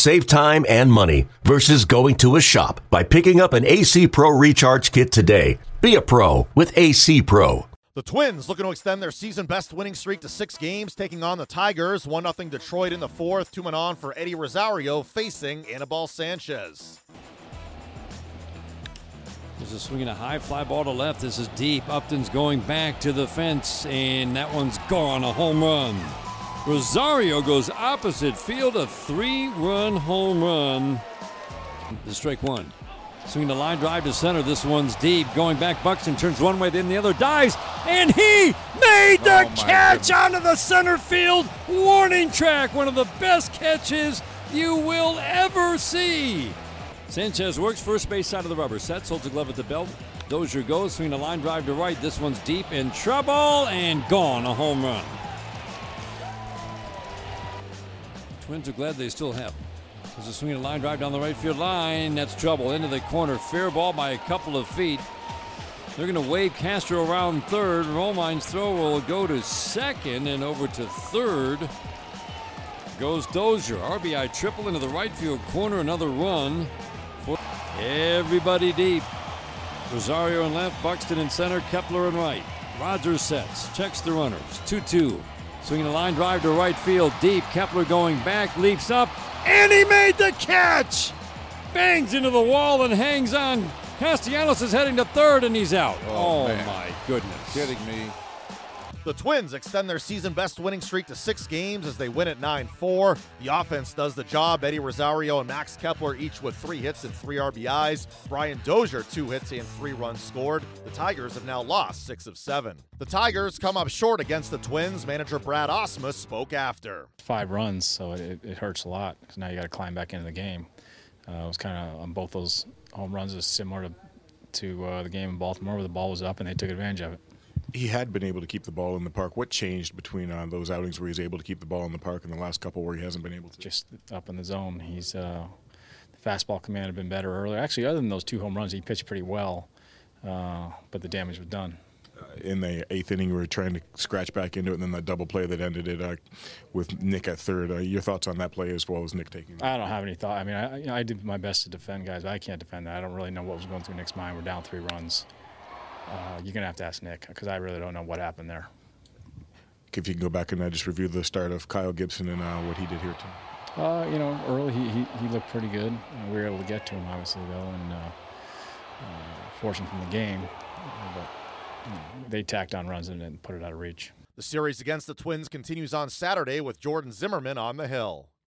Save time and money versus going to a shop by picking up an AC Pro Recharge Kit today. Be a pro with AC Pro. The Twins looking to extend their season best winning streak to six games, taking on the Tigers. 1 0 Detroit in the fourth. Two men on for Eddie Rosario facing Anibal Sanchez. This is swinging a high fly ball to left. This is deep. Upton's going back to the fence, and that one's gone. A home run. Rosario goes opposite field, a three run home run. The strike one. Swinging the line drive to center. This one's deep. Going back, Buxton turns one way, then the other dives, and he made the Oh, catch goodness. onto the center field warning track. One of the best catches you will ever see. Sanchez works first base side of the rubber. Sets, holds a glove at the belt. Dozier goes, swinging a line drive to right. This one's deep in trouble and gone. A home run. Twins are glad they still have. There's a swinging line drive down the right field line. That's trouble. Into the corner. Fair ball by a couple of feet. They're going to wave Castro around third. Romine's throw will go to second and over to third. Goes Dozier. RBI triple into the right field corner. Another run. Everybody deep. Rosario in left, Buxton in center, Kepler in right. Rogers sets, checks the runners. 2 2. Swinging a line drive to right field, deep. Kepler going back, leaps up, and he made the catch! Bangs into the wall and hangs on. Castellanos is heading to third, and he's out. Oh, Oh, my goodness. Kidding me. The Twins extend their season best winning streak to six games as they win at 9 4. The offense does the job. Eddie Rosario and Max Kepler each with three hits and three RBIs. Brian Dozier, two hits and three runs scored. The Tigers have now lost six of seven. The Tigers come up short against the Twins. Manager Brad Ausmus spoke after. five runs, so it, it hurts a lot because now you got to climb back into the game. Uh, it was kind of on both those home runs is similar to to uh, the game in Baltimore where the ball was up and they took advantage of it. He had been able to keep the ball in the park. What changed between uh, those outings where he's able to keep the ball in the park and the last couple where he hasn't been able to? Just up in the zone, he's uh, the fastball command had been better earlier. Actually, other than those two home runs, he pitched pretty well, uh, but the damage was done. in the eighth inning, we were trying to scratch back into it, and then that double play that ended it uh, with Nick at third. Uh, your thoughts on that play as well as Nick taking? It? I don't have any thought. I mean, I, you know, I did my best to defend guys, but I can't defend that. I don't really know what was going through Nick's mind. We're down three runs. Uh, you're gonna have to ask Nick because I really don't know what happened there. If you can go back and uh, just review the start of Kyle Gibson and uh, what he did here too. Uh, you know, early he, he, he looked pretty good. Uh, we were able to get to him, obviously, though, and uh, uh, force him from the game. But you know, they tacked on runs and then put it out of reach. The series against the Twins continues on Saturday with Jordan Zimmermann on the hill.